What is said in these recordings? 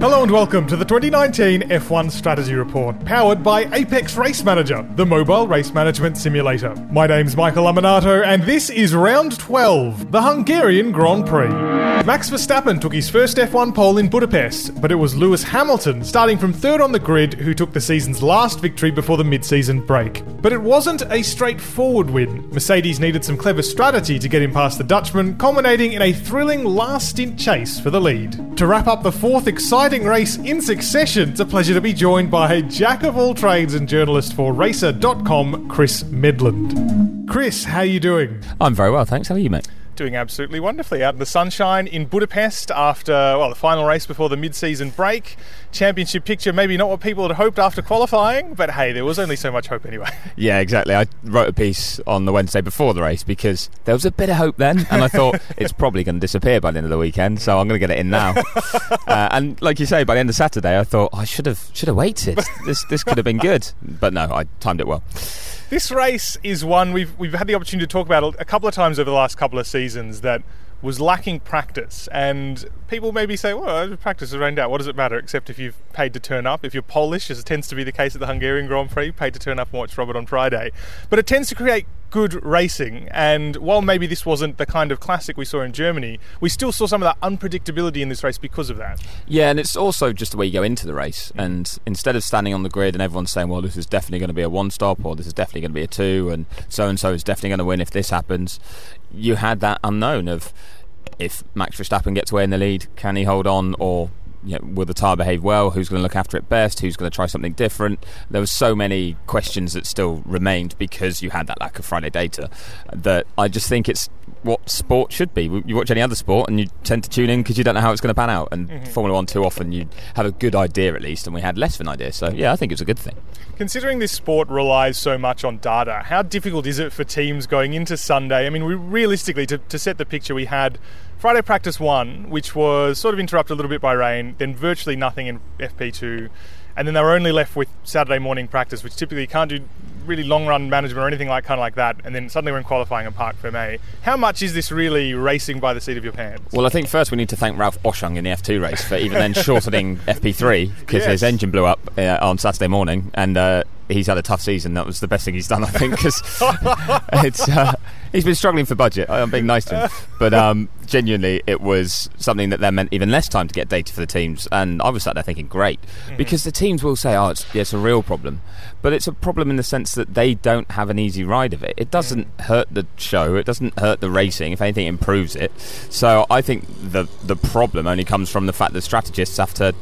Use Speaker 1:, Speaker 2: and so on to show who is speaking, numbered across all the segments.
Speaker 1: Hello and welcome to the 2019 F1 Strategy Report, powered by Apex Race Manager, the mobile race management simulator. My name's Michael Lamonato, and this is round 12, the Hungarian Grand Prix. Max Verstappen took his first F1 pole in Budapest, but it was Lewis Hamilton, starting from third on the grid, who took the season's last victory before the mid season break. But it wasn't a straightforward win. Mercedes needed some clever strategy to get him past the Dutchman, culminating in a thrilling last stint chase for the lead. To wrap up the fourth exciting race in succession, it's a pleasure to be joined by jack of all trades and journalist for Racer.com, Chris Medland. Chris, how are you doing?
Speaker 2: I'm very well, thanks. How are you, mate?
Speaker 1: Doing absolutely wonderfully. Out in the sunshine in Budapest after, well, the final race before the mid season break. Championship picture, maybe not what people had hoped after qualifying, but hey, there was only so much hope anyway.
Speaker 2: Yeah, exactly. I wrote a piece on the Wednesday before the race because there was a bit of hope then, and I thought it's probably going to disappear by the end of the weekend, so I'm going to get it in now. uh, and like you say, by the end of Saturday, I thought I should have should have waited. This this could have been good, but no, I timed it well.
Speaker 1: This race is one we've we've had the opportunity to talk about a couple of times over the last couple of seasons that was lacking practice. And people maybe say, well, practice is rained out. What does it matter? Except if you've paid to turn up. If you're Polish, as it tends to be the case at the Hungarian Grand Prix, paid to turn up and watch Robert on Friday. But it tends to create good racing. And while maybe this wasn't the kind of classic we saw in Germany, we still saw some of that unpredictability in this race because of that.
Speaker 2: Yeah, and it's also just the way you go into the race. Mm. And instead of standing on the grid and everyone saying, well, this is definitely going to be a one stop or this is definitely going to be a two and so and so is definitely going to win if this happens, you had that unknown of if Max Verstappen gets away in the lead, can he hold on or you know, will the tyre behave well? Who's going to look after it best? Who's going to try something different? There were so many questions that still remained because you had that lack of Friday data that I just think it's what sport should be. You watch any other sport and you tend to tune in because you don't know how it's going to pan out. And mm-hmm. Formula One, too often, you have a good idea at least, and we had less of an idea. So, yeah, I think it's a good thing.
Speaker 1: Considering this sport relies so much on data, how difficult is it for teams going into Sunday? I mean, we, realistically, to, to set the picture, we had Friday practice one, which was sort of interrupted a little bit by rain, then virtually nothing in FP2, and then they were only left with Saturday morning practice, which typically you can't do really long run management or anything like kind of like that, and then suddenly we're in qualifying in Parc Fermé. How much is this really racing by the seat of your pants?
Speaker 2: Well, I think first we need to thank Ralph Boschung in the F2 race for even then shortening FP3 because yes. his engine blew up uh, on Saturday morning, and uh, he's had a tough season. That was the best thing he's done, I think, because it's uh, he's been struggling for budget. I'm being nice to him, but um, genuinely, it was something that then meant even less time to get data for the teams. And I was sat there thinking, great, mm-hmm. because the teams will say, "Oh, it's, yeah, it's a real problem," but it's a problem in the sense that they don't have an easy ride of it. It doesn't mm. hurt the show. It doesn't hurt the racing. If anything, it improves it. So I think the the problem only comes from the fact that strategists have to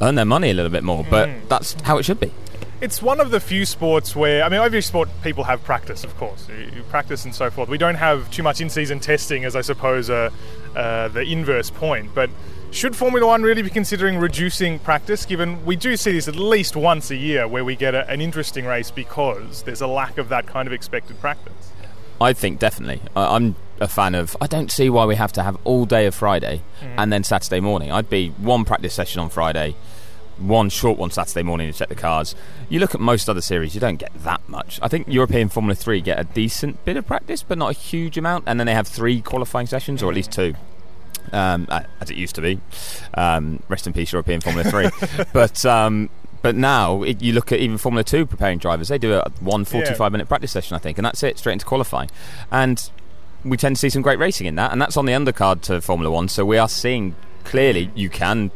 Speaker 2: earn their money a little bit more. But mm. that's how it should be.
Speaker 1: It's one of the few sports where, I mean, every sport people have practice, of course. You, practice and so forth. We don't have too much in season testing, as I suppose uh, uh, the inverse point. But should Formula One really be considering reducing practice, given we do see this at least once a year where we get a, an interesting race because there's a lack of that kind of expected practice?
Speaker 2: I think definitely. I'm a fan of. I don't see why we have to have all day of Friday mm. and then Saturday morning. I'd be one practice session on Friday one short one Saturday morning to check the cars. You look at most other series, you don't get that much. I think European Formula 3 get a decent bit of practice, but not a huge amount, and then they have three qualifying sessions, or at least two. Um, as it used to be. Um, rest in peace, European Formula 3. but um, but now it, you look at even Formula 2 preparing drivers, they do a one 45 yeah. minute practice session, I think, and that's it, straight into qualifying. And we tend to see some great racing in that, and that's on the undercard to Formula 1, so we are seeing clearly you can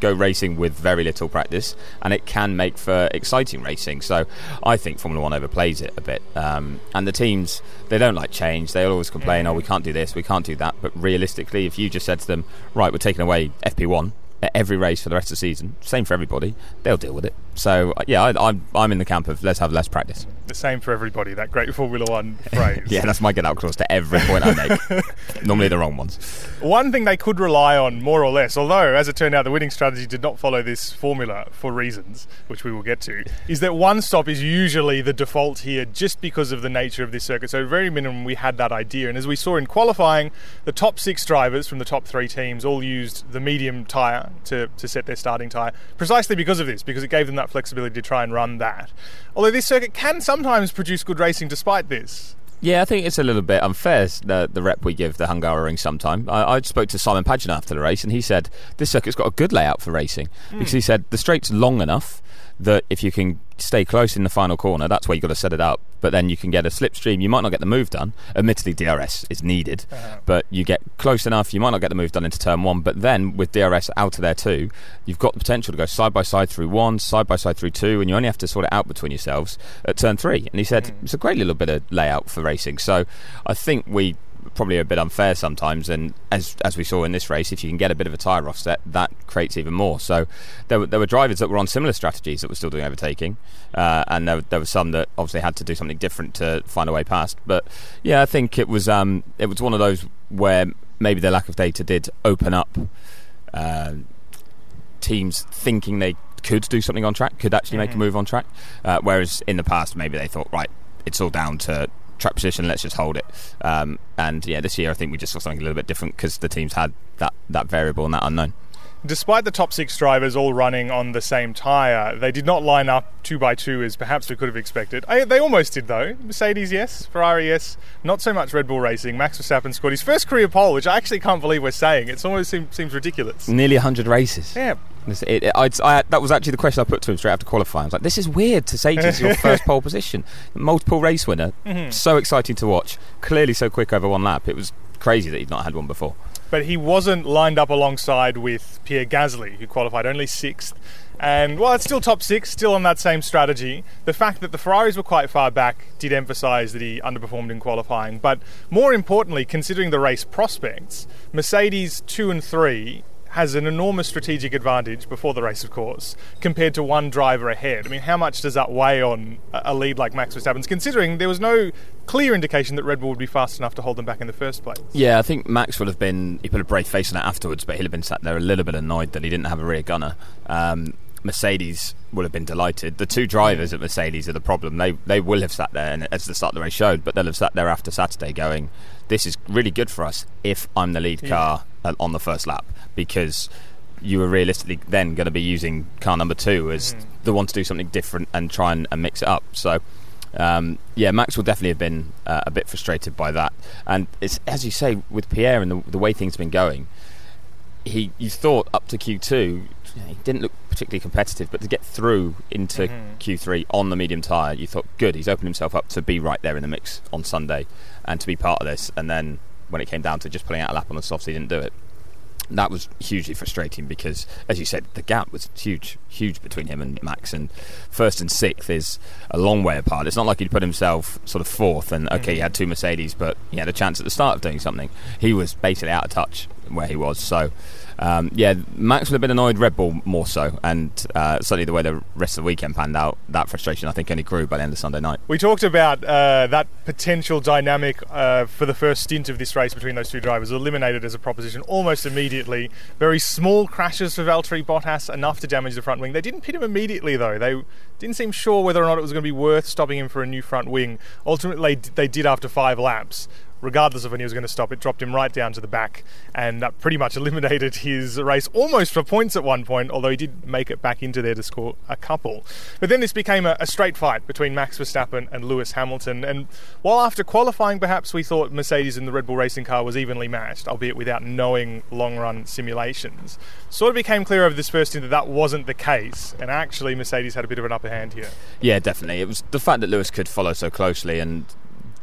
Speaker 2: go racing with very little practice, and it can make for exciting racing. So I think Formula One overplays it a bit. Um, and the teams, they don't like change. They always complain, oh, we can't do this, we can't do that. But realistically, if you just said to them, right, we're taking away FP1 at every race for the rest of the season, same for everybody, they'll deal with it. So uh, yeah, I, I'm, I'm in the camp of let's have less practice
Speaker 1: the same for everybody. That great Formula One phrase.
Speaker 2: yeah, that's my get out clause to every point I make. Normally the wrong ones.
Speaker 1: One thing they could rely on, more or less, although as it turned out, the winning strategy did not follow this formula for reasons, which we will get to, is that one stop is usually the default here, just because of the nature of this circuit. So, very minimum, we had that idea, and as we saw in qualifying, the top six drivers from the top three teams all used the medium tyre to to set their starting tyre, precisely because of this, because it gave them that flexibility to try and run that. Although this circuit can sometimes produce good racing despite this.
Speaker 2: Yeah, I think it's a little bit unfair the the rep we give the Hungaroring sometime. I, I spoke to Simon Pageant after the race, and he said this circuit's got a good layout for racing mm. because he said the straight's long enough that if you can stay close in the final corner, that's where you've got to set it up. But then you can get a slipstream. You might not get the move done. Admittedly, DRS is needed, uh-huh. but you get close enough. You might not get the move done into turn one. But then with DRS out of there too, you've got the potential to go side by side through one, side by side through two, and you only have to sort it out between yourselves at turn three. And he said mm. it's a great little bit of layout for racing. So I think we probably a bit unfair sometimes. And as as we saw in this race, if you can get a bit of a tyre offset, that creates even more. So there were, there were drivers that were on similar strategies that were still doing overtaking, uh, and there, there were some that obviously had to do something different to find a way past. But yeah, I think it was um, it was one of those where maybe the lack of data did open up uh, teams thinking they could do something on track, could actually mm-hmm. make a mm-hmm. move on track. Uh, whereas in the past, maybe they thought, right, it's all down to track position. Let's just hold it. Um, and yeah, this year I think we just saw something a little bit different because the teams had that that variable and that unknown.
Speaker 1: Despite the top six drivers all running on the same tyre, they did not line up two by two as perhaps we could have expected. I, they almost did though. Mercedes, yes. Ferrari, yes. Not so much Red Bull Racing. Max Verstappen scored his first career pole, which I actually can't believe we're saying. It almost seem, seems ridiculous.
Speaker 2: Nearly 100 races.
Speaker 1: Yeah.
Speaker 2: It, it, I, I, that was actually the question I put to him straight after qualifying. I was like, "This is weird to say to your first pole position, multiple race winner, mm-hmm. so exciting to watch. Clearly, so quick over one lap. It was crazy that he'd not had one before."
Speaker 1: But he wasn't lined up alongside with Pierre Gasly, who qualified only sixth. And while it's still top six, still on that same strategy, the fact that the Ferraris were quite far back did emphasise that he underperformed in qualifying. But more importantly, considering the race prospects, Mercedes 2 and 3 has an enormous strategic advantage before the race, of course, compared to one driver ahead. I mean, how much does that weigh on a lead like Max Verstappen's, considering there was no clear indication that Red Bull would be fast enough to hold them back in the first place?
Speaker 2: Yeah, I think Max would have been, he put a brave face on it afterwards, but he'd have been sat there a little bit annoyed that he didn't have a rear gunner. Um, Mercedes will have been delighted. The two drivers at Mercedes are the problem. They they will have sat there, and as the start of the race showed, but they'll have sat there after Saturday going, "This is really good for us if I'm the lead car yeah. on the first lap." Because you were realistically then going to be using car number two as mm. the one to do something different and try and, and mix it up. So, um, yeah, Max will definitely have been uh, a bit frustrated by that. And it's as you say with Pierre and the, the way things have been going. He, you thought up to Q2, he didn't look particularly competitive, but to get through into mm-hmm. Q3 on the medium tyre, you thought, good, he's opened himself up to be right there in the mix on Sunday and to be part of this. And then when it came down to just pulling out a lap on the softs, he didn't do it that was hugely frustrating because, as you said, the gap was huge, huge between him and Max. And first and sixth is a long way apart. It's not like he'd put himself sort of fourth and okay, he had two Mercedes, but he had a chance at the start of doing something. He was basically out of touch where he was. So um, yeah, Max would have been annoyed Red Bull more so, and uh, certainly the way the rest of the weekend panned out, that frustration I think only grew by the end of Sunday night.
Speaker 1: We talked about uh, that potential dynamic uh, for the first stint of this race between those two drivers, eliminated as a proposition almost immediately. Very small crashes for Valtteri Bottas, enough to damage the front wing. They didn't pit him immediately though. They didn't seem sure whether or not it was going to be worth stopping him for a new front wing. Ultimately, they did after five laps regardless of when he was going to stop. It dropped him right down to the back, and that pretty much eliminated his race almost for points at one point, although he did make it back into there to score a couple. But then this became a, a straight fight between Max Verstappen and Lewis Hamilton, and while after qualifying perhaps we thought Mercedes and the Red Bull racing car was evenly matched, albeit without knowing long run simulations, sort of became clear over this first stint that that wasn't the case, and actually Mercedes had a bit of an upper hand here.
Speaker 2: Yeah, definitely. It was the fact that Lewis could follow so closely and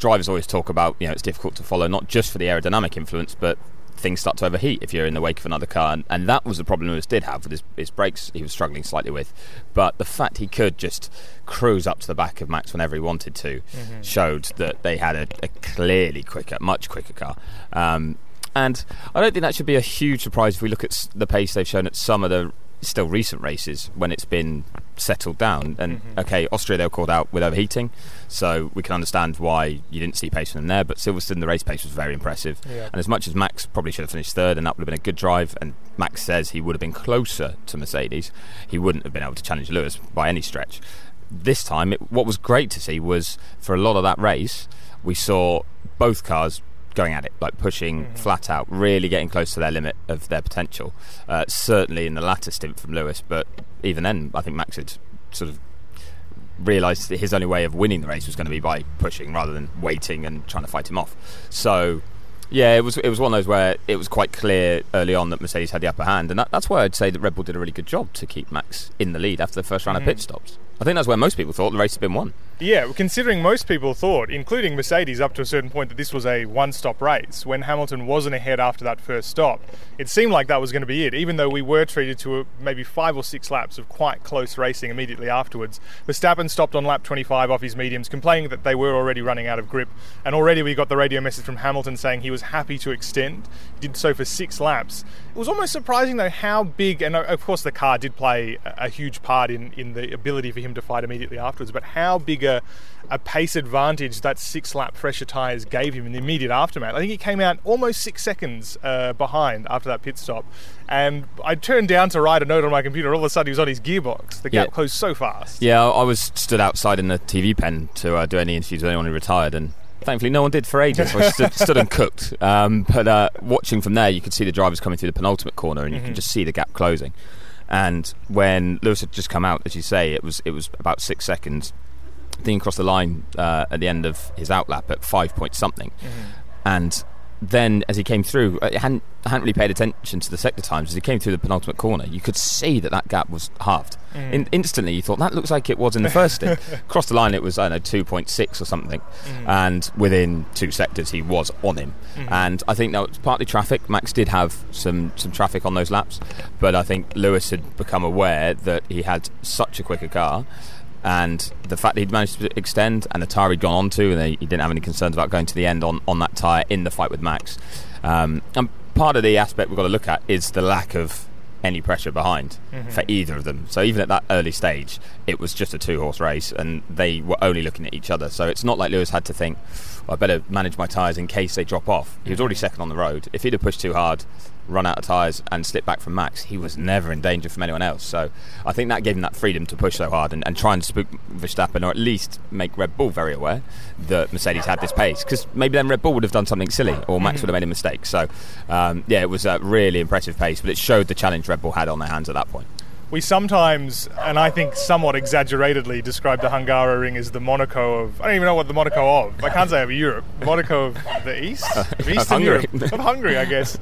Speaker 2: drivers always talk about you know it's difficult to follow not just for the aerodynamic influence but things start to overheat if you're in the wake of another car. And, and that was the problem Lewis did have with his, his, brakes he was struggling slightly with. But the fact he could just cruise up to the back of Max whenever he wanted to mm-hmm. showed that they had a, a, clearly quicker much quicker car. Um, and I don't think that should be a huge surprise if we look at the pace they've shown at some of the still recent races when it's been settled down. And mm-hmm. okay, Austria they were called out with overheating, so we can understand why you didn't see pace from them there. But Silverstone, the race pace was very impressive. Yeah. And as much as Max probably should have finished third, and that would have been a good drive, and Max says he would have been closer to Mercedes, he wouldn't have been able to challenge Lewis by any stretch. This time, it, what was great to see was for a lot of that race, we saw both cars going at it, like pushing mm-hmm. flat out, really getting close to their limit of their potential. Uh, certainly in the latter stint from Lewis, but even then, I think Max had sort of realised that his only way of winning the race was going to be by pushing rather than waiting and trying to fight him off. So. Yeah, it was it was one of those where it was quite clear early on that Mercedes had the upper hand, and that, that's why I'd say that Red Bull did a really good job to keep Max in the lead after the first round
Speaker 1: Mm.
Speaker 2: of pit stops. I think that's where most people thought the race had been won.
Speaker 1: Yeah, considering most people thought, including Mercedes up to a certain point, that this was a one stop race, when Hamilton wasn't ahead after that first stop, it seemed like that was going to be it, even though we were treated to a, maybe five or six laps of quite close racing immediately afterwards. Verstappen stopped on lap 25 off his mediums, complaining that they were already running out of grip, and already we got the radio message from Hamilton saying he was happy to extend. He did so for six laps. It was almost surprising, though, how big, and of course the car did play a a huge part in, in the ability for him to fight immediately afterwards, but how big a, a pace advantage that six lap fresher tyres gave him in the immediate aftermath. I think he came out almost six seconds uh, behind after that pit stop. And I turned down to write a note on my computer. All of a sudden, he was on his gearbox. The gap
Speaker 2: Yeah.
Speaker 1: closed so fast.
Speaker 2: Yeah, I was stood outside in the TV pen to uh, do any interviews with anyone who retired, and thankfully no one did for ages. I stood, stood and cooked. Um, but uh, watching from there, you could see the drivers coming through the penultimate corner, and you could just see the gap closing. And when Lewis had just come out, as you say, it was it was about six seconds. Then he crossed the line uh, at the end of his outlap at five point something, and then as he came through, uh, I hadn't, I hadn't really paid attention to the sector times. As he came through the penultimate corner, you could see that that gap was halved. Mm. In, instantly, you thought that looks like it was in the first stint. Crossed the line, it was I don't know two point six or something, mm. and within two sectors, he was on him. Mm. And I think that was partly traffic. Max did have some some traffic on those laps, but I think Lewis had become aware that he had such a quicker car and the fact that he'd managed to extend and the tyre he'd gone on to, and he he didn't have any concerns about going to the end on, on that tyre in the fight with Max. Um, and part of the aspect we've got to look at is the lack of any pressure behind for either of them. So even at that early stage, it was just a two horse race, and they were only looking at each other. So it's not like Lewis had to think, "Oh, I better manage my tyres in case they drop off. He was already second on the road. If he'd have pushed too hard, run out of tyres, and slip back from Max, he was never in danger from anyone else. So I think that gave him that freedom to push so hard and, and try and spook Verstappen, or at least make Red Bull very aware that Mercedes had this pace. Because maybe then Red Bull would have done something silly, or Max would have made a mistake. So um, yeah, it was a really impressive pace, but it showed the challenge Red Bull had on their hands at that point.
Speaker 1: We sometimes, and I think somewhat exaggeratedly, describe the Hungaroring as the Monaco of. I don't even know what the Monaco of. I can't say of Europe. Monaco of the East? Of Eastern
Speaker 2: Hungary.
Speaker 1: Europe. Of Hungary, I guess.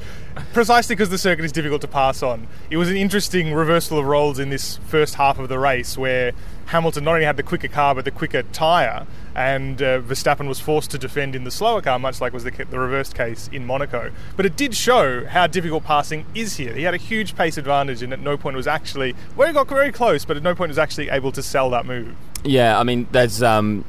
Speaker 1: Precisely because the circuit is difficult to pass on. It was an interesting reversal of roles in this first half of the race where Hamilton not only had the quicker car but the quicker tyre, and uh, Verstappen was forced to defend in the slower car, much like was the, the reversed case in Monaco. But it did show how difficult passing is here. He had a huge pace advantage, and at no point was actually, well, he got very close, but at no point was actually able to sell that move.
Speaker 2: Yeah, I mean, there's um,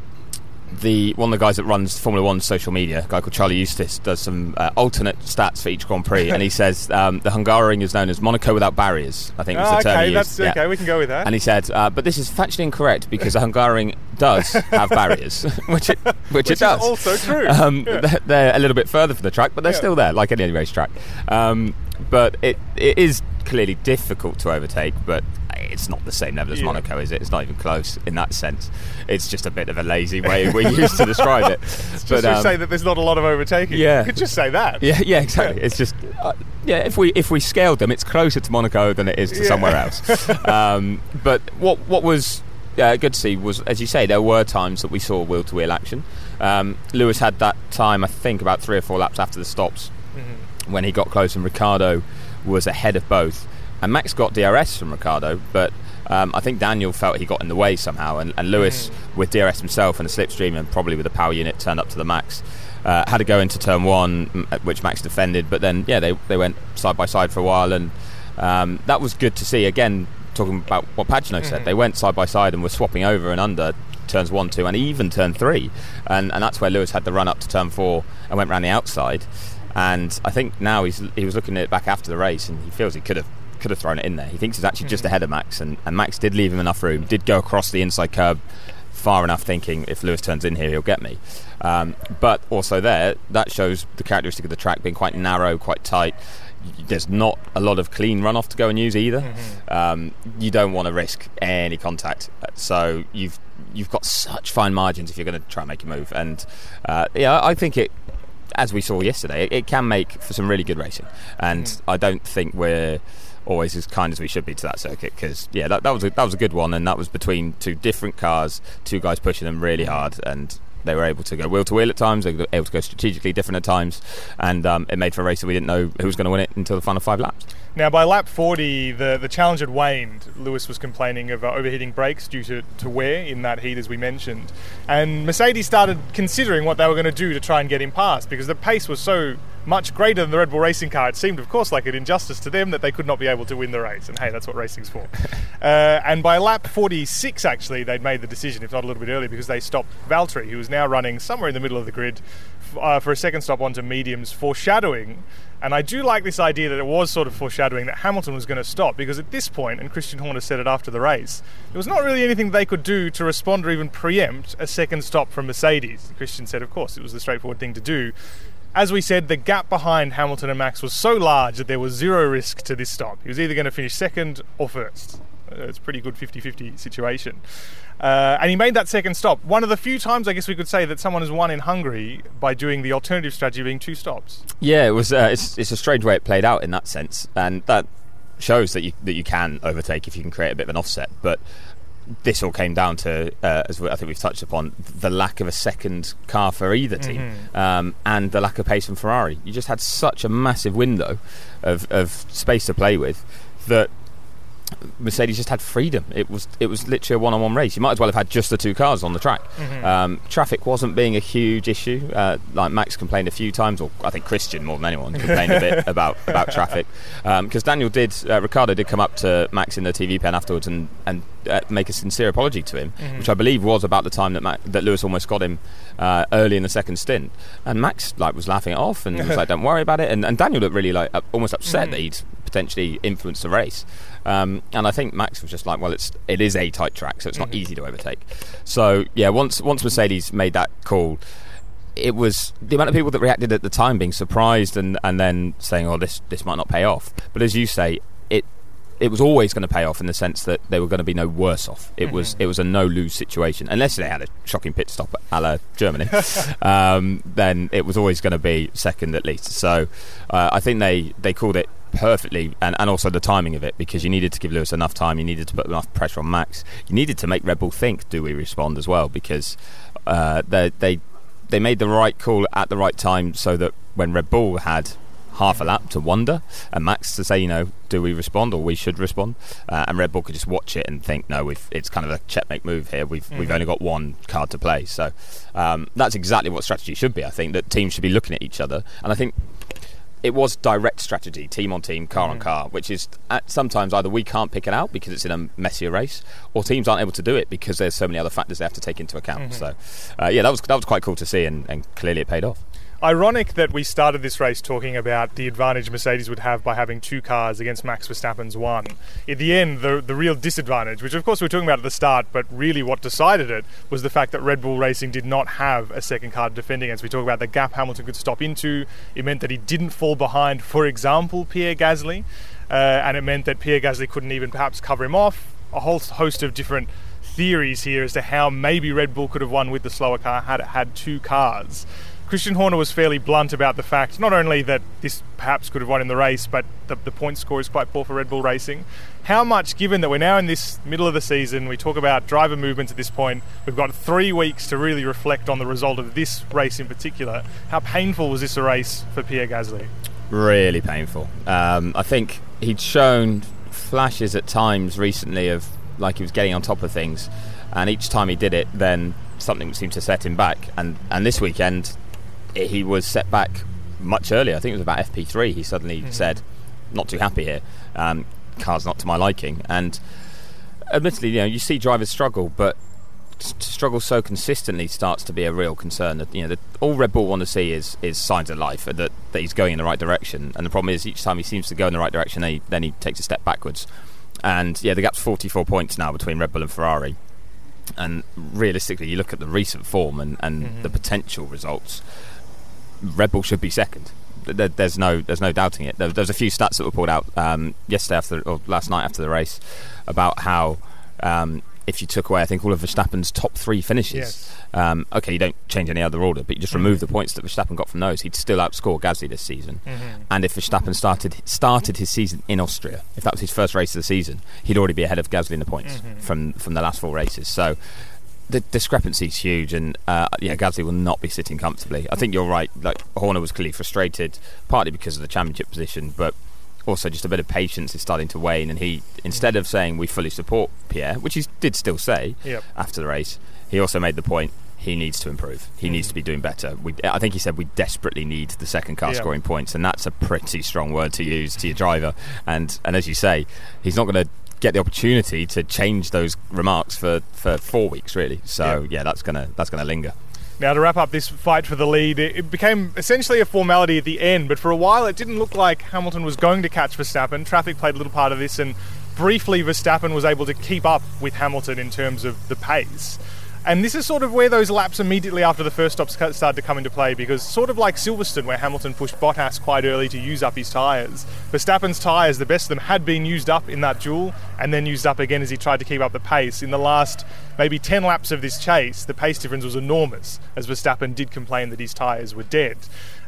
Speaker 2: the one of the guys that runs Formula One social media, a guy called Charlie Eustace, does some uh, alternate stats for each Grand Prix, and he says um, the Hungaroring is known as Monaco without barriers. I think was
Speaker 1: Ah,
Speaker 2: the term
Speaker 1: okay,
Speaker 2: he
Speaker 1: that's
Speaker 2: used. Yeah.
Speaker 1: okay. We can go with that.
Speaker 2: And he said, uh, but this is factually incorrect because the Hungaroring does have barriers, which it, which,
Speaker 1: Which
Speaker 2: it does.
Speaker 1: also true.
Speaker 2: Um,
Speaker 1: Yeah.
Speaker 2: they're, they're a little bit further from the track, but they're
Speaker 1: Yeah.
Speaker 2: still there, like any racetrack. Um, but it, it is clearly difficult to overtake, but it's not the same level as
Speaker 1: Yeah.
Speaker 2: Monaco, is it? It's not even close in that sense. It's just a bit of a lazy way we used to describe it.
Speaker 1: just
Speaker 2: but
Speaker 1: to
Speaker 2: um,
Speaker 1: say that there's not a lot of overtaking.
Speaker 2: yeah.
Speaker 1: You could just say that.
Speaker 2: yeah, yeah, exactly. It's just uh, yeah. If we if we scaled them, it's closer to Monaco than it is to
Speaker 1: Yeah.
Speaker 2: somewhere else. um, but what what was uh, good to see was, as you say, there were times that we saw wheel to wheel action. Um, Lewis had that time, I think, about three or four laps after the stops
Speaker 1: Mm-hmm.
Speaker 2: when he got close, and Ricciardo was ahead of both. And Max got DRS from Ricciardo, but um, I think Daniel felt he got in the way somehow. And, and Lewis, with DRS himself and a slipstream, and probably with a power unit turned up to the max, uh, had to go into turn one, which Max defended. But then, yeah, they, they went side by side for a while, and um, that was good to see. Again, talking about what Pagano said, they went side by side and were swapping over and under turns one, two, and even turn three. And, and that's where Lewis had the run up to turn four and went round the outside. And I think now he's he was looking at it back after the race, and he feels he could have could have thrown it in there. He thinks he's actually just ahead of Max, and, and Max did leave him enough room. Did go across the inside curb far enough, thinking if Lewis turns in here, he'll get me. Um, but also there, that shows the characteristic of the track being quite narrow, quite tight. There's not a lot of clean runoff to go and use either. Um, you don't want to risk any contact, so you've you've got such fine margins if you're going to try and make a move. And uh, yeah, I think it as we saw yesterday, it, it can make for some really good racing. And I don't think we're. Always as kind as we should be to that circuit because yeah, that, that was a, that was a good one, and that was between two different cars, two guys pushing them really hard, and they were able to go wheel to wheel at times. They were able to go strategically different at times, and um, it made for a race that we didn't know who was going to win it until the final five laps.
Speaker 1: Now, by lap 40, the, the challenge had waned. Lewis was complaining of uh, overheating brakes due to, to wear in that heat, as we mentioned. And Mercedes started considering what they were going to do to try and get him past because the pace was so much greater than the Red Bull racing car. It seemed, of course, like an injustice to them that they could not be able to win the race. And hey, that's what racing's for. uh, and by lap 46, actually, they'd made the decision, if not a little bit earlier, because they stopped Valtteri, who was now running somewhere in the middle of the grid uh, for a second stop onto mediums, foreshadowing and I do like this idea that it was sort of foreshadowing that Hamilton was going to stop because at this point, and Christian Horner said it after the race, there was not really anything they could do to respond or even preempt a second stop from Mercedes. Christian said, of course, it was the straightforward thing to do. As we said, the gap behind Hamilton and Max was so large that there was zero risk to this stop. He was either going to finish second or first. Uh, it's a pretty good 50 50 situation. Uh, and he made that second stop. One of the few times, I guess we could say, that someone has won in Hungary by doing the alternative strategy being two stops.
Speaker 2: Yeah, it was. Uh, it's, it's a strange way it played out in that sense, and that shows that you that you can overtake if you can create a bit of an offset. But this all came down to, uh, as I think we've touched upon, the lack of a second car for either team mm-hmm. um, and the lack of pace from Ferrari. You just had such a massive window of, of space to play with that Mercedes just had freedom. It was it was literally a one-on-one race. You might as well have had just the two cars on the track. Mm-hmm. Um, traffic wasn't being a huge issue. Uh, like Max complained a few times, or I think Christian more than anyone complained a bit about about traffic. Because um, Daniel did, uh, Ricciardo did come up to Max in the TV pen afterwards and and uh, make a sincere apology to him, mm-hmm. which I believe was about the time that that Lewis almost got him uh, early in the second stint. And Max like was laughing it off and was like, "Don't worry about it." And, and Daniel looked really like almost upset mm-hmm. that he'd potentially influenced the race. Um, and I think Max was just like, well, it's it is a tight track, so it's not mm-hmm. easy to overtake. So yeah, once once Mercedes made that call, it was the amount of people that reacted at the time being surprised and, and then saying, oh, this this might not pay off. But as you say, it it was always going to pay off in the sense that they were going to be no worse off. It mm-hmm. was it was a no lose situation unless they had a shocking pit stop a la Germany. um, then it was always going to be second at least. So uh, I think they they called it perfectly, and, and also the timing of it because you needed to give Lewis enough time, you needed to put enough pressure on Max, you needed to make Red Bull think, do we respond as well? Because uh, they they they made the right call at the right time, so that when Red Bull had half a lap to wonder, and Max to say, you know, do we respond or we should respond? Uh, and Red Bull could just watch it and think, no, it's kind of a checkmate move here. We've mm-hmm. we've only got one card to play, so um, that's exactly what strategy should be. I think that teams should be looking at each other, and I think it was direct strategy, team on team, car mm. on car, which is sometimes either we can't pick it out because it's in a messier race, or teams aren't able to do it because there's so many other factors they have to take into account. Mm-hmm. So, uh, yeah, that was that was quite cool to see, and, and clearly it paid off.
Speaker 1: Ironic that we started this race talking about the advantage Mercedes would have by having two cars against Max Verstappen's one. In the end, the, the real disadvantage, which of course we were talking about at the start, but really what decided it, was the fact that Red Bull Racing did not have a second car to defend against. We talk about the gap Hamilton could stop into. It meant that he didn't fall behind, for example, Pierre Gasly, uh, and it meant that Pierre Gasly couldn't even perhaps cover him off. A whole host of different theories here as to how maybe Red Bull could have won with the slower car had it had two cars. Christian Horner was fairly blunt about the fact not only that this perhaps could have won in the race, but the, the point score is quite poor for Red Bull Racing. How much, given that we're now in this middle of the season, we talk about driver movements at this point, we've got three weeks to really reflect on the result of this race in particular. How painful was this a race for Pierre Gasly?
Speaker 2: Really painful. Um, I think he'd shown flashes at times recently of like he was getting on top of things, and each time he did it, then something seemed to set him back. And and this weekend, he was set back much earlier. I think it was about FP3. He suddenly mm-hmm. said, "Not too happy here. Um, car's not to my liking." And admittedly, you know, you see drivers struggle, but to struggle so consistently starts to be a real concern. That you know, all Red Bull want to see is is signs of life that that he's going in the right direction. And the problem is, each time he seems to go in the right direction, then he, then he takes a step backwards. And yeah, the gap's 44 points now between Red Bull and Ferrari. And realistically, you look at the recent form and, and mm-hmm. the potential results. Red Bull should be second. there's no there's no doubting it. there's a few stats that were pulled out um, yesterday after or last night after the race about how um, if you took away, I think, all of Verstappen's top three finishes.
Speaker 1: Yes.
Speaker 2: Um, okay, you don't change any other order, but you just remove the points that Verstappen got from those. He'd still outscore Gasly this season. And if Verstappen started started his season in Austria, if that was his first race of the season, he'd already be ahead of Gasly in the points from from the last four races. So the discrepancy is huge, and uh, yeah, Gasly will not be sitting comfortably. I think you're right. Like Horner was clearly frustrated, partly because of the championship position, but also just a bit of patience is starting to wane. And he, instead of saying we fully support Pierre, which he did still say
Speaker 1: Yep.
Speaker 2: after the race, he also made the point he needs to improve. He needs to be doing better. We, I think he said we desperately need the second car
Speaker 1: Yeah.
Speaker 2: scoring points, and that's a pretty strong word to use to your driver. And and as you say, he's not going to get the opportunity to change those remarks for, for four weeks really. So
Speaker 1: Yeah.
Speaker 2: yeah, that's gonna that's gonna linger.
Speaker 1: Now, to wrap up this fight for the lead, it it became essentially a formality at the end, but for a while it didn't look like Hamilton was going to catch Verstappen. Traffic played a little part of this, and briefly Verstappen was able to keep up with Hamilton in terms of the pace. And this is sort of where those laps immediately after the first stops started to come into play because, sort of like Silverstone, where Hamilton pushed Bottas quite early to use up his tyres, Verstappen's tyres, the best of them, had been used up in that duel and then used up again as he tried to keep up the pace. In the last maybe 10 laps of this chase, the pace difference was enormous as Verstappen did complain that his tyres were dead.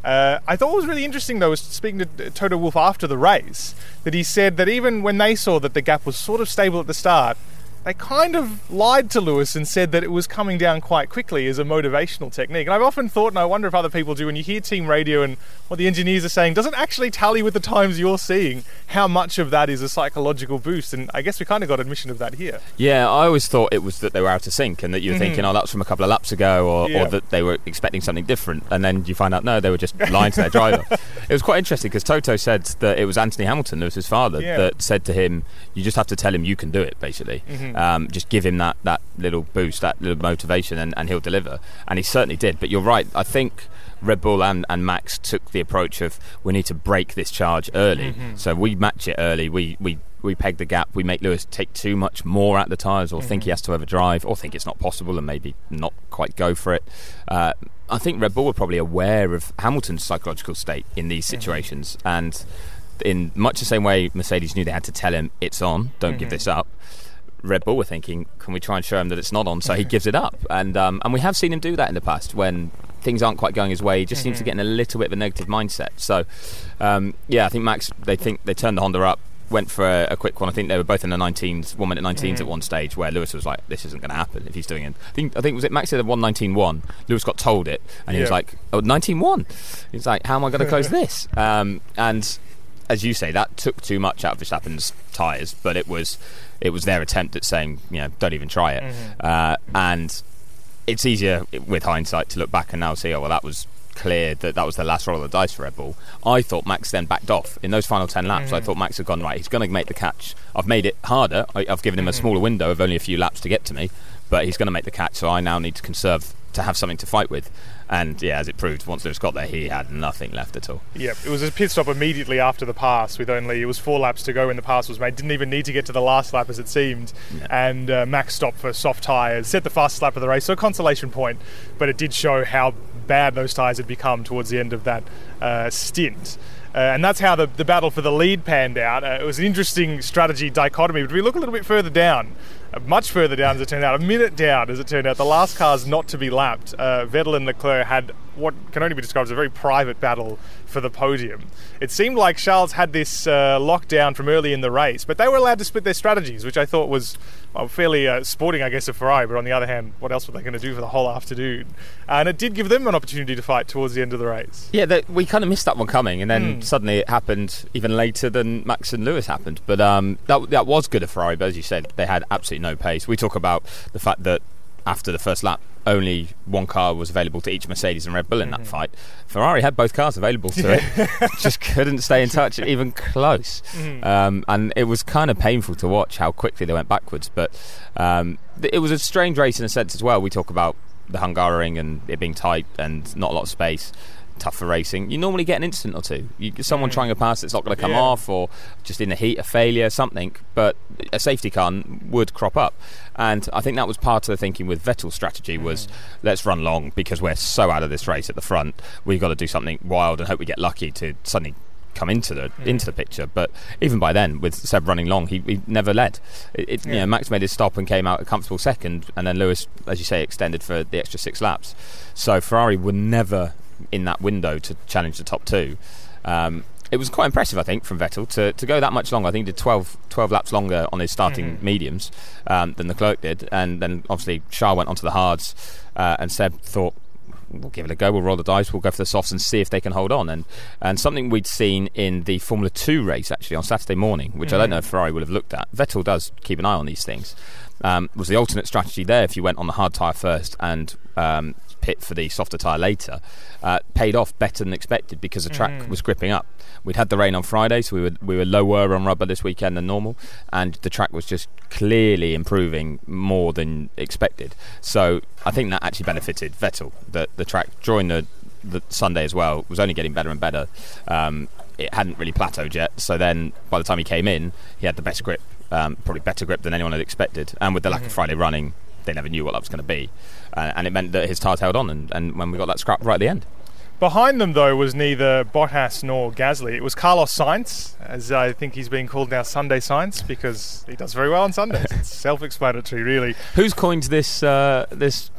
Speaker 1: Uh, I thought it was really interesting, though, was speaking to Toto Wolff after the race, that he said that even when they saw that the gap was sort of stable at the start, they kind of lied to Lewis and said that it was coming down quite quickly as a motivational technique. And I've often thought, and I wonder if other people do, when you hear team radio and what the engineers are saying, doesn't actually tally with the times you're seeing how much of that is a psychological boost. And I guess we kind of got admission of that here.
Speaker 2: Yeah, I always thought it was that they were out of sync and that you were thinking, oh, that's from a couple of laps ago, or,
Speaker 1: Mm-hmm. Yeah.
Speaker 2: or that they were expecting something different. And then you find out, no, they were just lying to their driver. It was quite interesting because Toto said that it was Anthony Hamilton, his father,
Speaker 1: Yeah.
Speaker 2: that said to him, you just have to tell him you can do it, basically.
Speaker 1: Mm-hmm.
Speaker 2: Um, just give him that, that little boost, that little motivation, and, and he'll deliver. And he certainly did. But you're right, I think. Red Bull and, and Max took the approach of we need to break this charge early.
Speaker 1: Mm-hmm.
Speaker 2: So we match it early. We, we we peg the gap. We make Lewis take too much more at the tyres, or think he has to overdrive, or think it's not possible, and maybe not quite go for it. Uh, I think Red Bull were probably aware of Hamilton's psychological state in these situations, and in much the same way Mercedes knew they had to tell him it's on, don't give this up. Red Bull were thinking, can we try and show him that it's not on? So he gives it up, and um, and we have seen him do that in the past when things aren't quite going his way. He just seems to get in a little bit of a negative mindset. So um, yeah, I think Max. They think they turned the Honda up, went for a, a quick one. I think they were both in the 19s, one minute 19s at one stage, where Lewis was like, "This isn't going to happen if he's doing it." I think I think was it Max said 119.1. Lewis got told it, and he was
Speaker 1: Yeah.
Speaker 2: like, "Oh, 19.1." He's like, "How am I going to close this?" Um, and as you say, that took too much out of Verstappen's tyres, but it was it was their attempt at saying, you know, don't even try it. Mm-hmm. Uh, and it's easier with hindsight to look back and now see, oh well, that was clear that that was the last roll of the dice for Red Bull. I thought Max then backed off in those final ten laps. I mm-hmm. thought Max had gone right. He's going to make the catch. I've made it harder. I, I've given him a mm-hmm. smaller window of only a few laps to get to me, but he's going to make the catch. So I now need to conserve to have something to fight with. And yeah, as it proved, once Lewis got there, he had nothing left at all.
Speaker 1: Yep, it was a pit stop immediately after the pass, with only it was four laps to go when the pass was made. Didn't even need to get to the last lap as it seemed, and uh, Max stopped for soft tyres, set the fastest lap of the race, so a consolation point. But it did show how bad those tyres had become towards the end of that stint. Uh, and that's how the, the battle for the lead panned out. Uh, it was an interesting strategy dichotomy. But we look a little bit further down, uh, much further down as it turned out, a minute down as it turned out, the last cars not to be lapped, uh, Vettel and Leclerc had what can only be described as a very private battle for the podium. It seemed like Charles had this uh, lockdown from early in the race, but they were allowed to split their strategies, which I thought was well, fairly uh, sporting, I guess, of Ferrari. But on the other hand, what else were they going to do for the whole afternoon? And it did give them an opportunity to fight towards the end of the race.
Speaker 2: Yeah, that, we kind of missed that one coming, and then suddenly it happened even later than Max and Lewis happened. But um, that that was good of Ferrari. But as you said, they had absolutely no pace. We talk about the fact that after the first lap, only one car was available to each Mercedes and Red Bull in that fight. Ferrari had both cars available to it, just couldn't stay in touch even close. Um, and it was kind of painful to watch how quickly they went backwards. But um, th- it was a strange race in a sense as well. We talk about the Hungaroring and it being tight and not a lot of space. Tough for racing. You normally get an instant or two. You, someone trying a pass that's not going to come
Speaker 1: Yeah.
Speaker 2: off, or just in the heat, a failure, something. But a safety car would crop up, and I think that was part of the thinking with Vettel's strategy was let's run long because we're so out of this race at the front. We've got to do something wild and hope we get lucky to suddenly come into the mm. into the picture. But even by then, with Seb running long, he, he never led. It, it, yeah. You know, Max made his stop and came out a comfortable second, and then Lewis, as you say, extended for the extra six laps. So Ferrari were never in that window to challenge the top two. Um, it was quite impressive, I think, from Vettel to, to go that much longer. I think he did 12, 12 laps longer on his starting mm-hmm. mediums um, than Leclerc did. And then obviously Charles went onto the hards, uh, and Seb thought, we'll give it a go. We'll roll the dice. We'll go for the softs and see if they can hold on. And and something we'd seen in the Formula Two race actually on Saturday morning, which mm. I don't mm. know if Ferrari would have looked at. Vettel does keep an eye on these things. Um, was the alternate strategy there if you went on the hard tyre first and um, pit for the softer tyre later, uh, paid off better than expected because the track mm. was gripping up. We'd had the rain on Friday, so we were we were lower on rubber this weekend than normal, and the track was just clearly improving more than expected. So I think that actually benefited Vettel. That the track during the the Sunday as well was only getting better and better. Um, it hadn't really plateaued yet, so then by the time he came in, he had the best grip, um, probably better grip than anyone had expected. And with the lack mm-hmm. of Friday running, they never knew what that was going to be, uh, and it meant that his tyres held on. And, and when we got that scrap right at the end.
Speaker 1: Behind them, though, was neither Bottas nor Gasly. It was Carlos Sainz, as I think he's being called now Sunday Sainz because he does very well on Sundays. it's self-explanatory, really.
Speaker 2: Who's coined this uh, this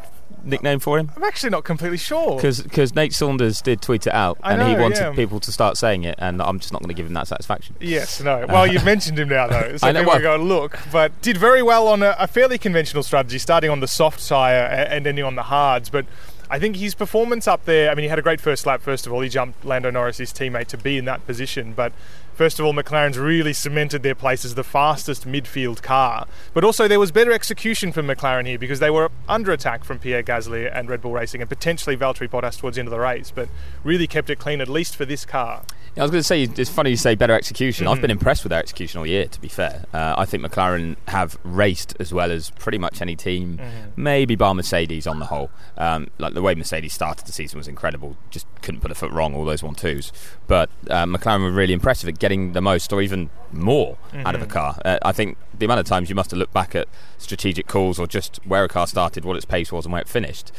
Speaker 2: nickname for him?
Speaker 1: I'm actually not completely sure.
Speaker 2: Because Nate Saunders did tweet it out,
Speaker 1: I
Speaker 2: and
Speaker 1: know,
Speaker 2: he wanted
Speaker 1: yeah.
Speaker 2: people to start saying it, and I'm just not going to give him that satisfaction.
Speaker 1: Yes, no. Well, you've mentioned him now, though, so I know, well, go look. But did very well on a, a fairly conventional strategy, starting on the soft tyre and ending on the hards, but I think his performance up there, I mean, he had a great first lap, first of all. He jumped Lando Norris, his teammate, to be in that position. But first of all, McLaren's really cemented their place as the fastest midfield car. But also, there was better execution from McLaren here because they were under attack from Pierre Gasly and Red Bull Racing and potentially Valtteri Bottas towards the end of the race, but really kept it clean, at least for this car.
Speaker 2: Yeah, I was going to say, it's funny you say better execution. Mm-hmm. I've been impressed with their execution all year, to be fair. Uh, I think McLaren have raced as well as pretty much any team, mm-hmm. maybe bar Mercedes on the whole. Um, like the way Mercedes started the season was incredible. Just couldn't put a foot wrong, all those one twos. But uh, McLaren were really impressive at getting the most or even more mm-hmm. out of a mm-hmm. car. Uh, I think the amount of times you must have looked back at strategic calls or just where a car started, what its pace was, and where it finished.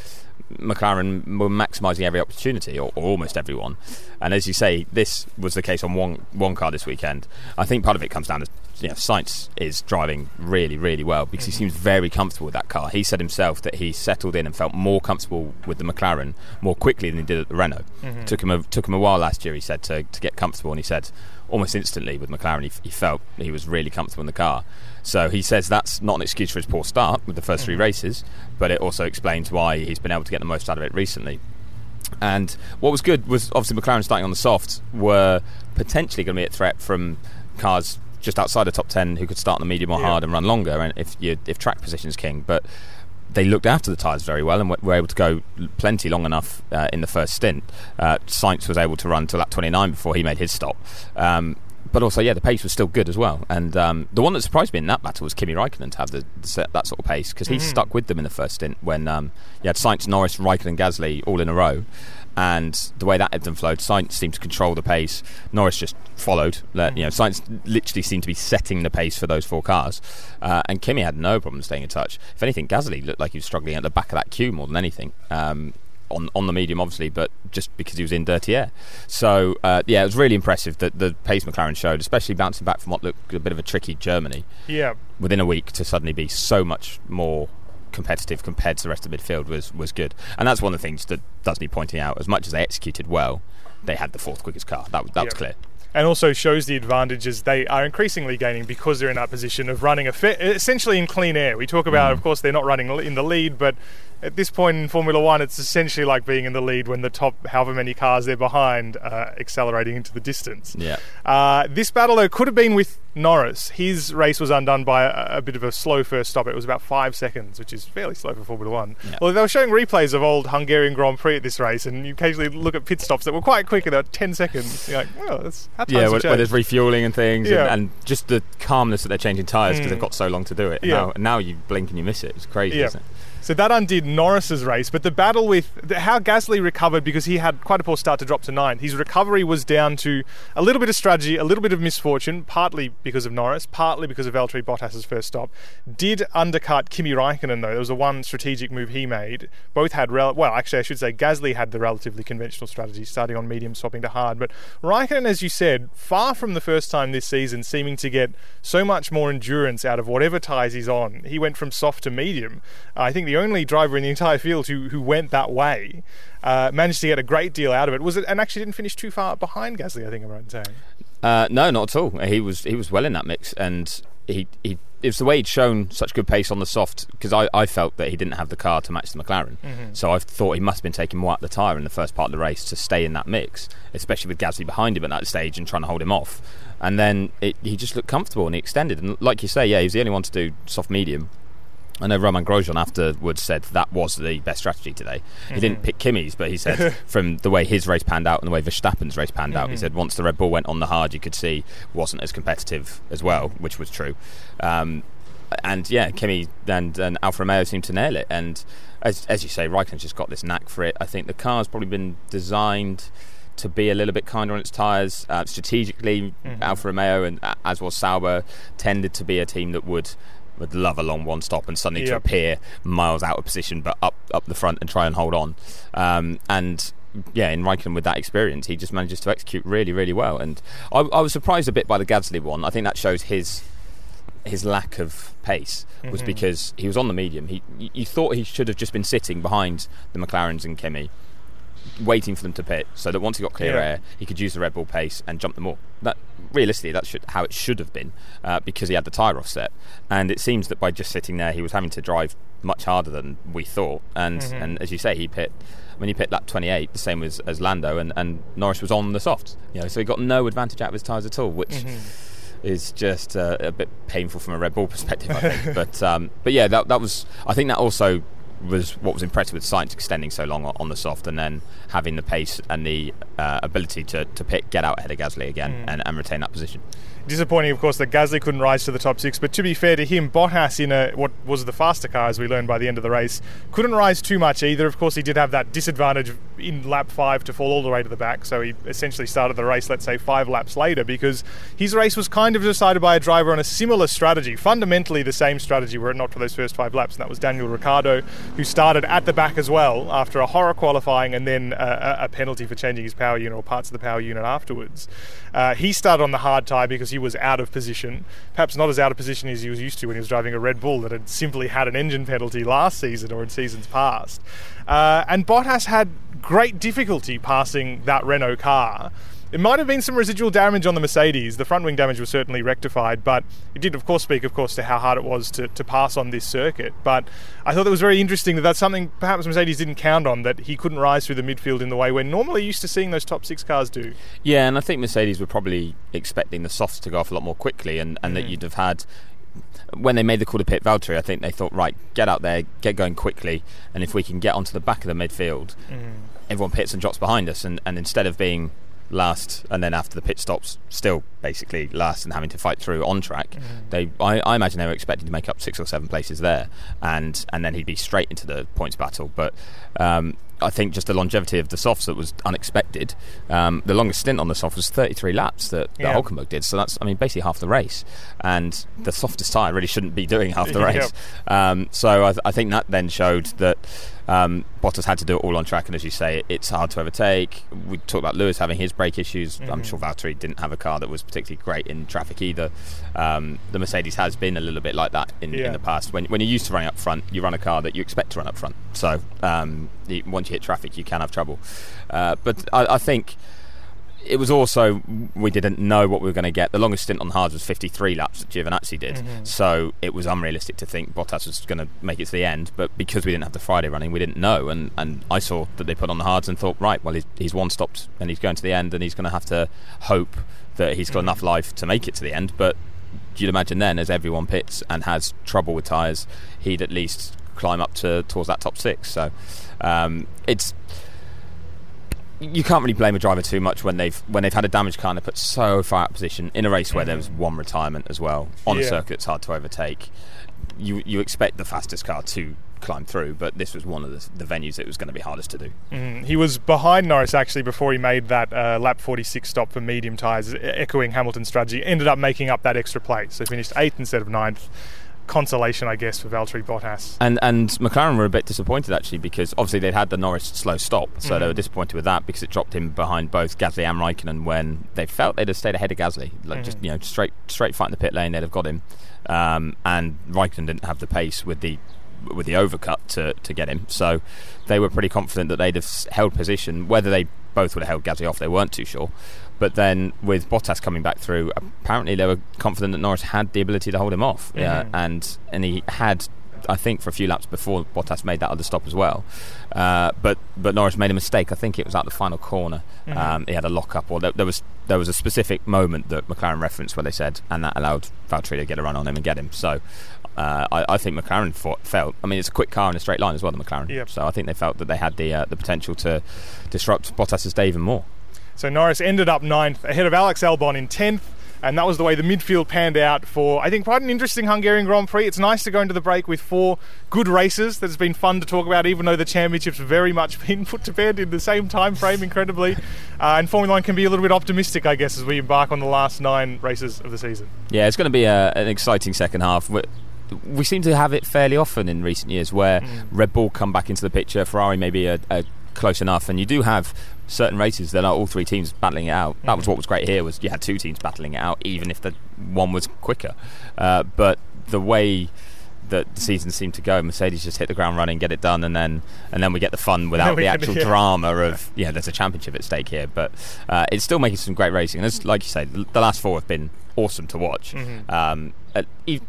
Speaker 2: McLaren were maximising every opportunity, or, or, almost everyone. And as you say, this was the case on one one car this weekend. I think part of it comes down to you know, Sainz is driving really, really well because he mm-hmm. seems very comfortable with that car. He said himself that he settled in and felt more comfortable with the McLaren more quickly than he did at the Renault. Mm-hmm. Took him a, took him a while last year. He said to, to get comfortable, and he said almost instantly with McLaren he, he felt he was really comfortable in the car. So he says that's not an excuse for his poor start with the 1st three mm-hmm. races, but it also explains why he's been able to get the most out of it recently. And what was good was obviously McLaren starting on the soft were potentially going to be a threat from cars just outside the top 10 who could start on the medium or yeah. hard and run longer and if you if track position is king but they looked after the tyres very well and were able to go plenty long enough uh, in the first stint. Uh, Sainz was able to run to lap 29 before he made his stop. Um, but also, yeah, the pace was still good as well. And um, the one that surprised me in that battle was Kimi Raikkonen to have the, the that sort of pace because he mm-hmm. stuck with them in the first stint when um, you had Sainz, Norris, Raikkonen, Gasly all in a row. And the way that ebbed and flowed, Sainz seemed to control the pace. Norris just followed. You know, Sainz literally seemed to be setting the pace for those four cars. Uh, and Kimi had no problem staying in touch. If anything, Gasly looked like he was struggling at the back of that queue more than anything. Um, on on the medium, obviously, but just because he was in dirty air. So uh, yeah, it was really impressive that the pace McLaren showed, especially bouncing back from what looked a bit of a tricky Germany.
Speaker 1: Yeah,
Speaker 2: within a week to suddenly be so much more competitive compared to the rest of the midfield was was good, and that's one of the things that does need pointing out. As much as they executed well, they had the fourth quickest car. That was that was clear
Speaker 1: and also shows the advantages they are increasingly gaining because they're in that position of running a essentially in clean air. We talk about, mm. of course, they're not running in the lead, but at this point in Formula One, it's essentially like being in the lead when the top, however many cars they're behind, are accelerating into the distance.
Speaker 2: Yeah.
Speaker 1: Uh, this battle, though, could have been with Norris. His race was undone by a, a, bit of a slow first stop. It was about five seconds, which is fairly slow for Formula One. Yeah. Well, they were showing replays of old Hungarian Grand Prix at this race, and you occasionally look at pit stops that were quite quick, and they were 10 seconds. You're like, well, that's how
Speaker 2: Yeah, where, where, there's refueling and things, yeah. and, and, just the calmness that they're changing tyres because mm. they've got so long to do it. And yeah. now, now you blink and you miss it. It's crazy, yeah. isn't it?
Speaker 1: So that undid Norris's race, but the battle with how Gasly recovered because he had quite a poor start to drop to ninth. His recovery was down to a little bit of strategy, a little bit of misfortune, partly because of Norris, partly because of Valtteri Bottas's first stop. Did undercut Kimi Raikkonen though. There was a one strategic move he made. Both had rel- well, actually, I should say Gasly had the relatively conventional strategy, starting on medium, swapping to hard. But Raikkonen, as you said, far from the first time this season, seeming to get so much more endurance out of whatever tyres he's on. He went from soft to medium. I think the the only driver in the entire field who, who went that way. Uh, managed to get a great deal out of it. Was it and actually didn't finish too far behind Gasly? I think I'm right in saying.
Speaker 2: Uh, no, not at all. He was he was well in that mix, and he he it was the way he'd shown such good pace on the soft because I, I felt that he didn't have the car to match the McLaren. Mm-hmm. So I thought he must have been taking more out the tyre in the first part of the race to stay in that mix, especially with Gasly behind him at that stage and trying to hold him off. And then it, he just looked comfortable and he extended. And like you say, yeah, he was the only one to do soft medium. I know Romain Grosjean afterwards said that was the best strategy today. Mm-hmm. He didn't mm-hmm. pick Kimi's, but he said from the way his race panned out and the way Verstappen's race panned mm-hmm. out, he mm-hmm. said once the Red Bull went on the hard, you could see wasn't as competitive as well, which was true. Um, and yeah, Kimi and, and Alfa Romeo seemed to nail it. And as, as you say, Raikkonen's just got this knack for it. I think the car's probably been designed to be a little bit kinder on its tyres. Uh, strategically, mm-hmm. Alfa Romeo and uh, as was Sauber tended to be a team that would would love a long one stop and suddenly yep. to appear miles out of position, but up up the front and try and hold on. Um, and yeah, in Raikkonen with that experience, he just manages to execute really, really well. And I, I, was surprised a bit by the Gasly one. I think that shows his his lack of pace was mm-hmm. because he was on the medium. He you thought he should have just been sitting behind the McLarens and Kimi waiting for them to pit so that once he got clear yeah. air, he could use the Red Bull pace and jump them all. That realistically, that's how it should have been uh, because he had the tyre offset. And it seems that by just sitting there, he was having to drive much harder than we thought. And mm-hmm. and as you say, he pit when he pit lap 28, the same as, as Lando, and, and Norris was on the softs. You know, so he got no advantage out of his tyres at all, which. Mm-hmm is just uh, a bit painful from a Red Bull perspective, I think. but um, but yeah, that that was. I think that also was what was impressive with Sainz extending so long on the soft and then having the pace and the uh, ability to, to pick, get out ahead of Gasly again mm. and, and retain that position.
Speaker 1: Disappointing, of course, that Gasly couldn't rise to the top six. But to be fair to him, Bottas in a what was the faster car, as we learned by the end of the race, couldn't rise too much either. Of course, he did have that disadvantage in lap five to fall all the way to the back. So he essentially started the race, let's say, five laps later, because his race was kind of decided by a driver on a similar strategy, fundamentally the same strategy, were it not for those first five laps. And that was Daniel Ricciardo, who started at the back as well after a horror qualifying and then a, a penalty for changing his power unit or parts of the power unit afterwards. Uh, he started on the hard tyre because he was out of position, perhaps not as out of position as he was used to when he was driving a Red Bull that had simply had an engine penalty last season or in seasons past. Uh, and Bottas had great difficulty passing that Renault car. It might have been some residual damage on the Mercedes. The front wing damage was certainly rectified, but it did, of course, speak, of course, to how hard it was to, to pass on this circuit. But I thought it was very interesting that that's something perhaps Mercedes didn't count on, that he couldn't rise through the midfield in the way we're normally used to seeing those top six cars do.
Speaker 2: Yeah, and I think Mercedes were probably expecting the softs to go off a lot more quickly and, and mm. that you'd have had when they made the call to pit Valtteri, I think they thought, right, get out there, get going quickly, and if we can get onto the back of the midfield, mm. everyone pits and drops behind us, and, and instead of being last, and then after the pit stops, still basically last and having to fight through on track. Mm. They, I, I, imagine they were expecting to make up six or seven places there, and and then he'd be straight into the points battle. But um, I think just the longevity of the softs that was unexpected. Um, the longest stint on the soft was 33 laps that, that yeah. Hulkenberg did, so that's I mean basically half the race. And the softest tyre really shouldn't be doing half the race. yep. um, so I, th- I, think that then showed that um, Bottas had to do it all on track, and as you say, it's hard to overtake. We talked about Lewis having his brake issues. Mm-hmm. I'm sure Valtteri didn't have a car that was particularly great in traffic either. Um, the Mercedes has been a little bit like that in, yeah. in, the past. When, when you're used to running up front, you run a car that you expect to run up front. So um, the, once you hit traffic, you can have trouble. Uh, but I, I think it was also we didn't know what we were going to get. The longest stint on hards was 53 laps that Giovinazzi did, mm-hmm. so it was unrealistic to think Bottas was going to make it to the end. But because we didn't have the Friday running, we didn't know. And, and I saw that they put on the hards and thought, right, well, he's, he's one stopped and he's going to the end, and he's going to have to hope that he's got mm-hmm. enough life to make it to the end. But you'd imagine then, as everyone pits and has trouble with tyres, he'd at least climb up to towards that top six. So um, it's you can't really blame a driver too much when they've when they've had a damaged car and they're put so far out of position in a race where there was one retirement as well on a circuit that's hard to overtake. You you expect the fastest car to climb through, but this was one of the, the venues that was going to be hardest to do.
Speaker 1: Mm, He was behind Norris actually before he made that uh, lap 46 stop for medium tyres, echoing Hamilton's strategy. Ended up making up that extra place, so finished eighth instead of ninth. Consolation, I guess, for Valtteri Bottas.
Speaker 2: And and McLaren were a bit disappointed actually because obviously they'd had the Norris slow stop, so they were disappointed with that because it dropped him behind both Gasly and Raikkonen when they felt they'd have stayed ahead of Gasly, like just you know straight straight fight in the pit lane, they'd have got him. Um, and Raikkonen didn't have the pace with the with the overcut to, to get him, so they were pretty confident that they'd have held position. Whether they both would have held Gasly off, they weren't too sure. But then with Bottas coming back through, apparently they were confident that Norris had the ability to hold him off, yeah, and and he had I think for a few laps before Bottas made that other stop as well. Uh, but but Norris made a mistake. I think it was at the final corner. Um, he had a lock up, or there, there was there was a specific moment that McLaren referenced where they said, and that allowed Valtteri to get a run on him and get him. So. Uh, I, I think McLaren fought, felt. I mean, it's a quick car in a straight line as well, the McLaren.
Speaker 1: Yep.
Speaker 2: So I think they felt that they had the uh, the potential to disrupt Bottas's day even more.
Speaker 1: So Norris ended up ninth, ahead of Alex Albon in tenth, and that was the way the midfield panned out for, I think, quite an interesting Hungarian Grand Prix. It's nice to go into the break with four good races. That's been fun to talk about, even though the championship's very much been put to bed in the same time frame, incredibly. Uh, and Formula One can be a little bit optimistic, I guess, as we embark on the last nine races of the season.
Speaker 2: Yeah, it's going to be a, an exciting second half. We, we seem to have it fairly often in recent years where Red Bull come back into the picture, Ferrari maybe are, are close enough, and you do have certain races that are all three teams battling it out. That was what was great here was you had two teams battling it out, even if the one was quicker. Uh, but the way that the season seemed to go, Mercedes just hit the ground running, get it done, and then and then we get the fun without the
Speaker 1: can-
Speaker 2: actual
Speaker 1: yeah.
Speaker 2: drama of yeah, there's a championship at stake here. But uh, it's still making some great racing, and as, like you say, the, last four have been awesome to watch. Um, uh, e-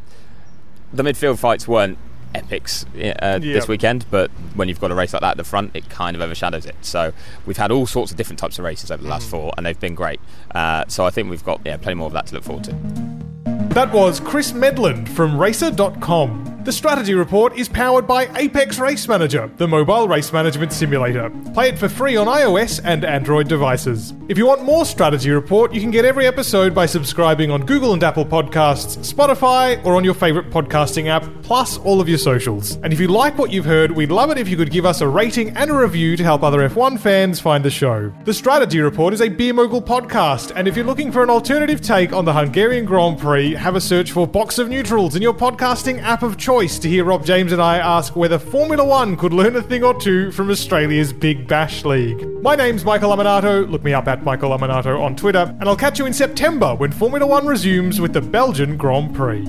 Speaker 2: the midfield fights weren't epics uh, this weekend, but when you've got a race like that at the front, it kind of overshadows it. So we've had all sorts of different types of races over the last four, and they've been great. Uh, so I think we've got yeah, plenty more of that to look forward to.
Speaker 1: That was Chris Medland from Racer.com. The strategy report is powered by Apex Race Manager, the mobile race management simulator. Play it for free on iOS and Android devices. If you want more strategy report, you can get every episode by subscribing on Google and Apple Podcasts, Spotify, or on your favorite podcasting app, plus all of your socials. And if you like what you've heard, we'd love it if you could give us a rating and a review to help other F1 fans find the show. The strategy report is a Beer Mogul podcast, and if you're looking for an alternative take on the Hungarian Grand Prix, have a search for Box of Neutrals in your podcasting app of to hear Rob James and I ask whether Formula One could learn a thing or two from Australia's Big Bash League. My name's Michael Lamonato. Look me up at Michael Lamonato on Twitter, and I'll catch you in September when Formula One resumes with the Belgian Grand Prix.